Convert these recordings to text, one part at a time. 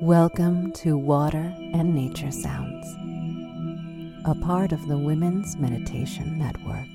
Welcome to Water and Nature Sounds, a part of the Women's Meditation Network.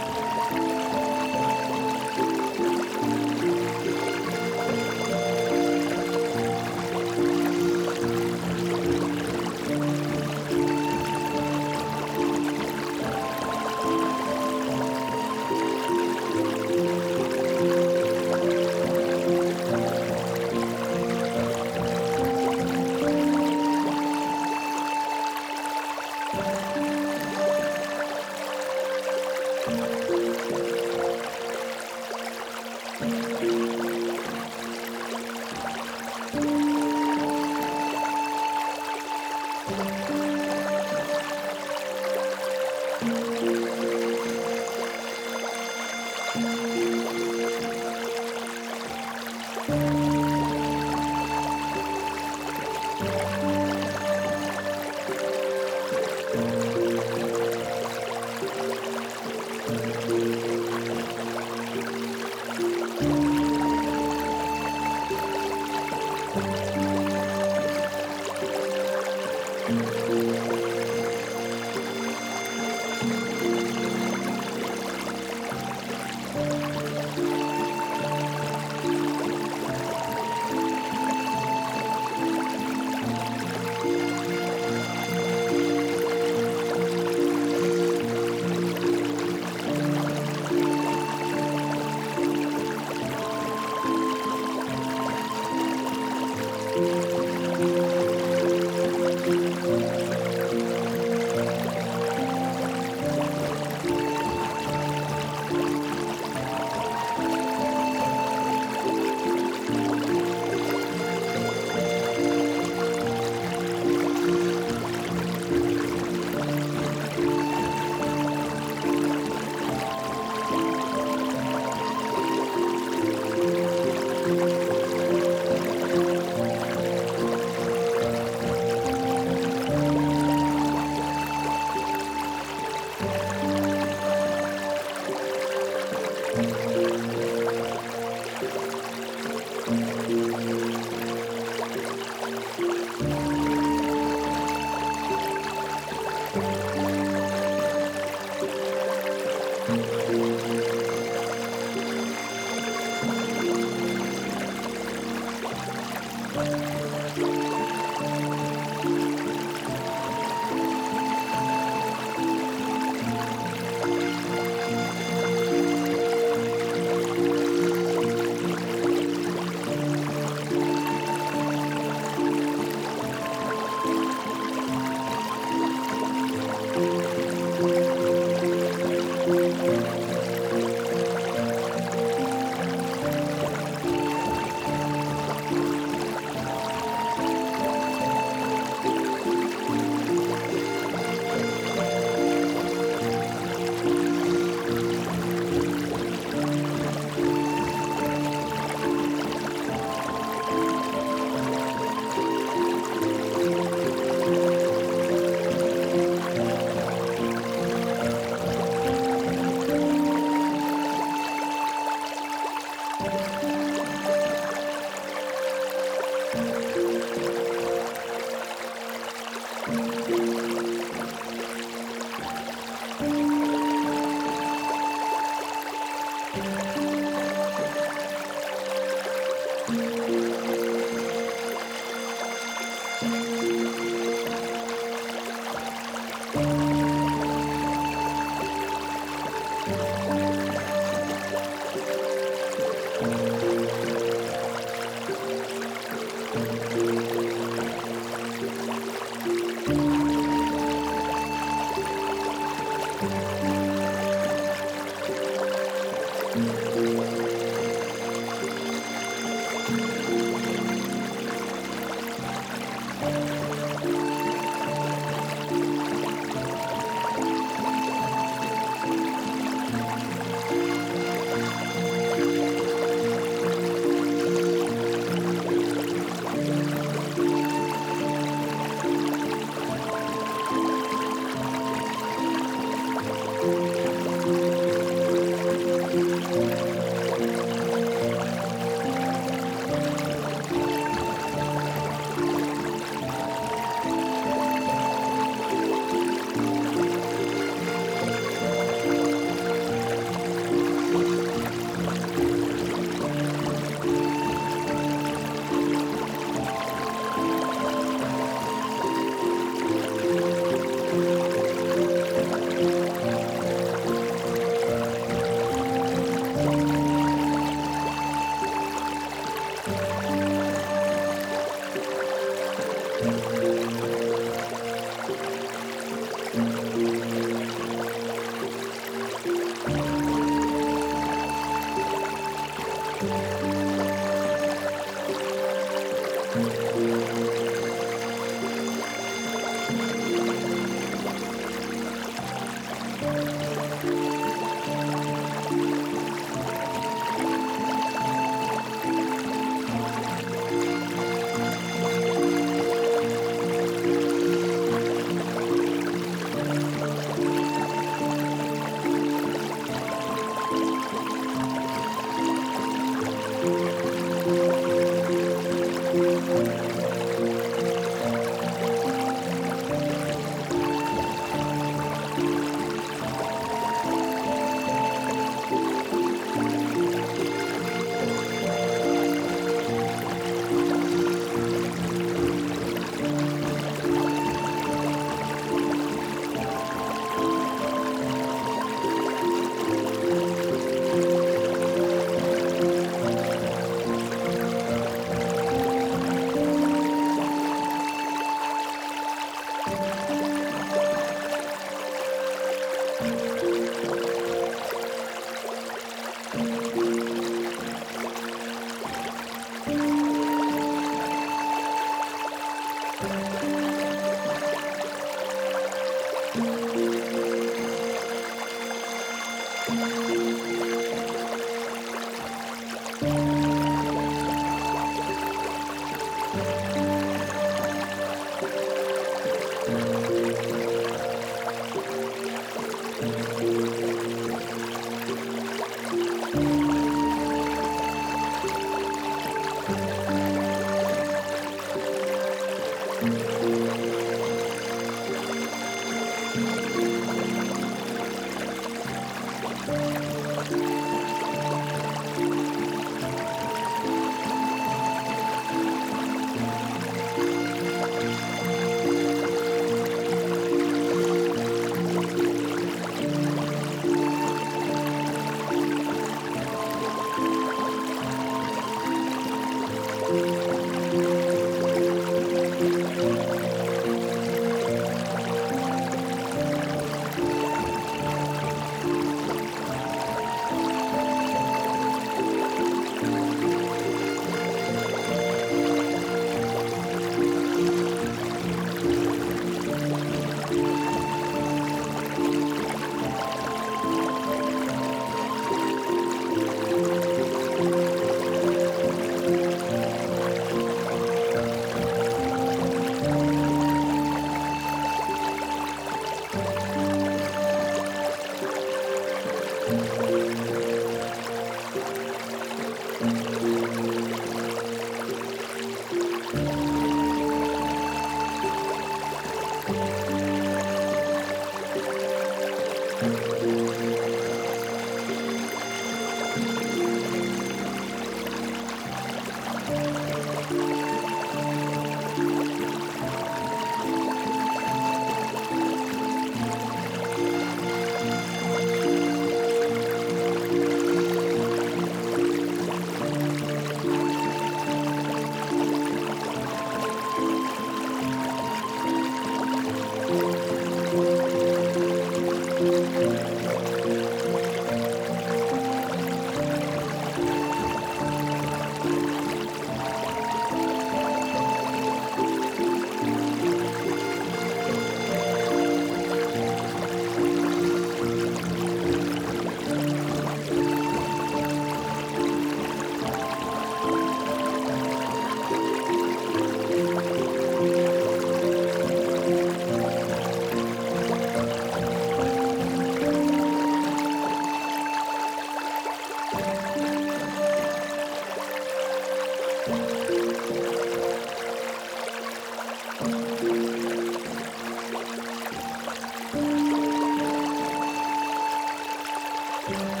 Yeah.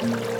Thank